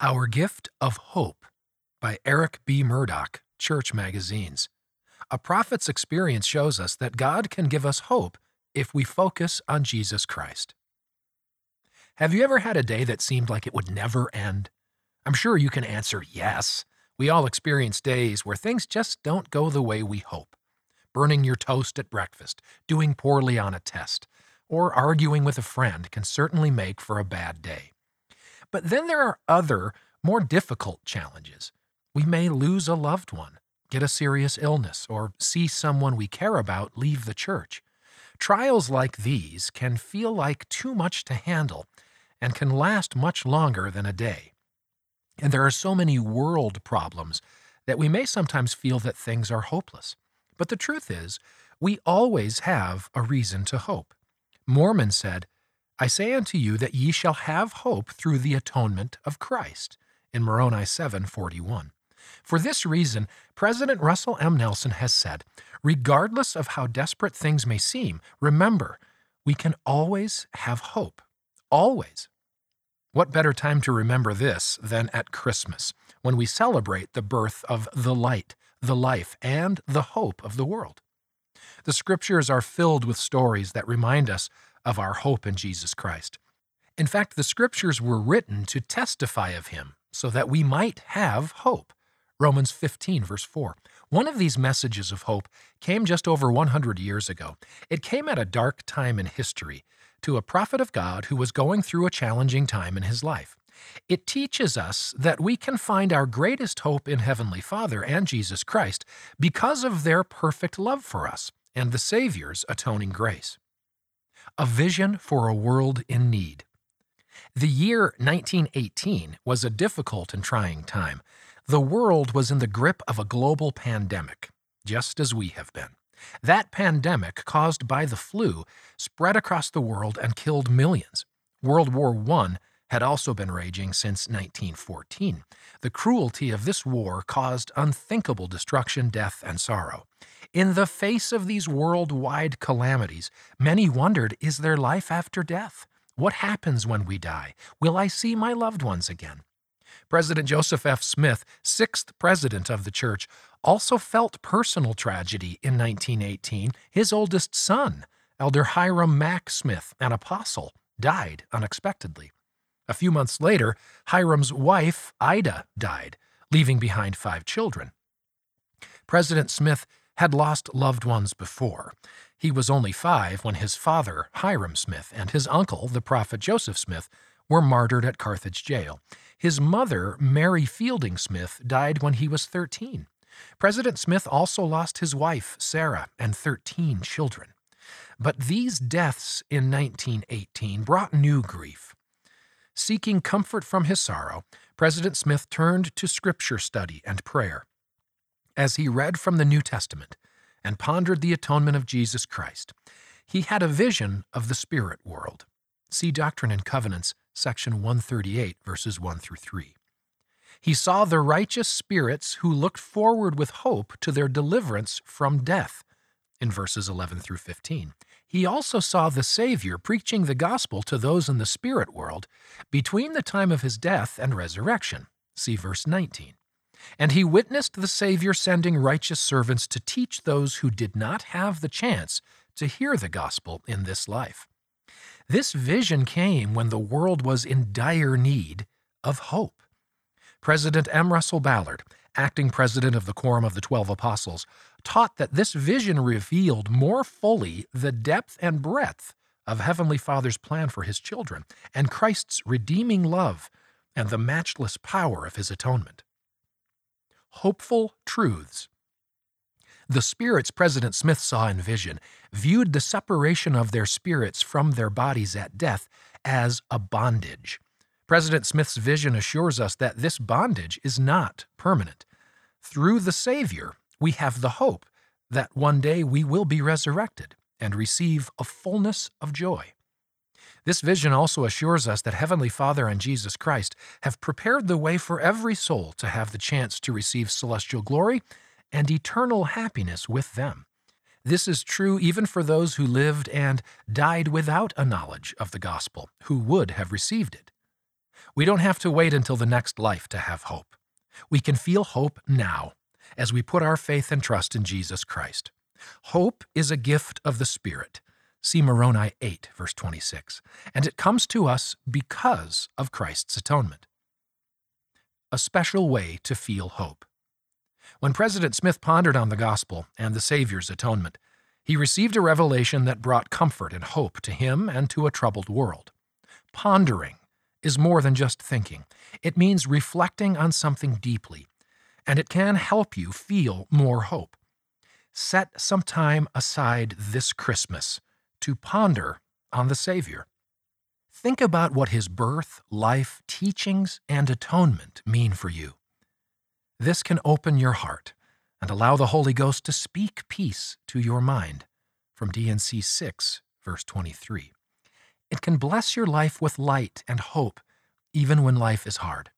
Our Gift of Hope by Eric B. Murdock, Church Magazines. A prophet's experience shows us that God can give us hope if we focus on Jesus Christ. Have you ever had a day that seemed like it would never end? I'm sure you can answer yes. We all experience days where things just don't go the way we hope. Burning your toast at breakfast, doing poorly on a test, or arguing with a friend can certainly make for a bad day. But then there are other, more difficult challenges. We may lose a loved one, get a serious illness, or see someone we care about leave the church. Trials like these can feel like too much to handle and can last much longer than a day. And there are so many world problems that we may sometimes feel that things are hopeless. But the truth is, we always have a reason to hope. Mormon said, I say unto you that ye shall have hope through the atonement of Christ. In Moroni 7:41. For this reason, President Russell M. Nelson has said, regardless of how desperate things may seem, remember, we can always have hope. Always. What better time to remember this than at Christmas, when we celebrate the birth of the light, the life, and the hope of the world? The scriptures are filled with stories that remind us of our hope in Jesus Christ. In fact, the scriptures were written to testify of him so that we might have hope. Romans 15, verse 4. One of these messages of hope came just over 100 years ago. It came at a dark time in history to a prophet of God who was going through a challenging time in his life. It teaches us that we can find our greatest hope in Heavenly Father and Jesus Christ because of their perfect love for us and the Savior's atoning grace. A Vision for a World in Need. The year 1918 was a difficult and trying time. The world was in the grip of a global pandemic, just as we have been. That pandemic, caused by the flu, spread across the world and killed millions. World War I had also been raging since 1914. The cruelty of this war caused unthinkable destruction, death, and sorrow. In the face of these worldwide calamities, many wondered is there life after death? What happens when we die? Will I see my loved ones again? President Joseph F. Smith, sixth president of the church, also felt personal tragedy in 1918. His oldest son, Elder Hyrum Mack Smith, an apostle, died unexpectedly. A few months later, Hyrum's wife, Ida, died, leaving behind five children. President Smith had lost loved ones before. He was only five when his father, Hyrum Smith, and his uncle, the prophet Joseph Smith, were martyred at Carthage jail. His mother, Mary Fielding Smith, died when he was 13. President Smith also lost his wife, Sarah, and 13 children. But these deaths in 1918 brought new grief. Seeking comfort from his sorrow, President Smith turned to scripture study and prayer as he read from the New Testament and pondered the atonement of Jesus Christ, he had a vision of the spirit world. See Doctrine and Covenants, section 138, verses 1 through 3. He saw the righteous spirits who looked forward with hope to their deliverance from death, in verses 11 through 15. He also saw the Savior preaching the gospel to those in the spirit world between the time of his death and resurrection. See verse 19. And he witnessed the Savior sending righteous servants to teach those who did not have the chance to hear the gospel in this life. This vision came when the world was in dire need of hope. President M. Russell Ballard, acting president of the Quorum of the Twelve Apostles, taught that this vision revealed more fully the depth and breadth of Heavenly Father's plan for His children and Christ's redeeming love and the matchless power of His atonement hopeful truths. The spirits President Smith saw in vision viewed the separation of their spirits from their bodies at death as a bondage. President Smith's vision assures us that this bondage is not permanent. Through the Savior, we have the hope that one day we will be resurrected and receive a fullness of joy. This vision also assures us that Heavenly Father and Jesus Christ have prepared the way for every soul to have the chance to receive celestial glory and eternal happiness with them. This is true even for those who lived and died without a knowledge of the gospel, who would have received it. We don't have to wait until the next life to have hope. We can feel hope now as we put our faith and trust in Jesus Christ. Hope is a gift of the Spirit. See Moroni 8, verse 26. And it comes to us because of Christ's atonement. A special way to feel hope. When President Smith pondered on the gospel and the Savior's atonement, he received a revelation that brought comfort and hope to him and to a troubled world. Pondering is more than just thinking, it means reflecting on something deeply, and it can help you feel more hope. Set some time aside this Christmas to ponder on the Savior. Think about what his birth, life, teachings, and atonement mean for you. This can open your heart and allow the Holy Ghost to speak peace to your mind. From D&C 6, verse 23. It can bless your life with light and hope, even when life is hard.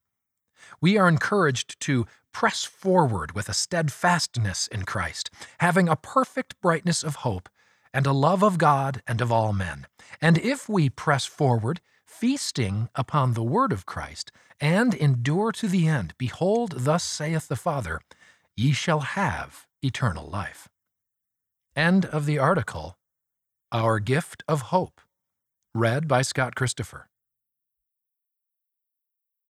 We are encouraged to press forward with a steadfastness in Christ, having a perfect brightness of hope and a love of God and of all men. And if we press forward, feasting upon the word of Christ, and endure to the end, behold, thus saith the Father, ye shall have eternal life. End of the article Our Gift of Hope, read by Scott Christopher.